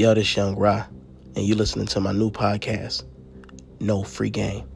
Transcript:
Yo, this Young Ra, and you listening to my new podcast, No Free Game.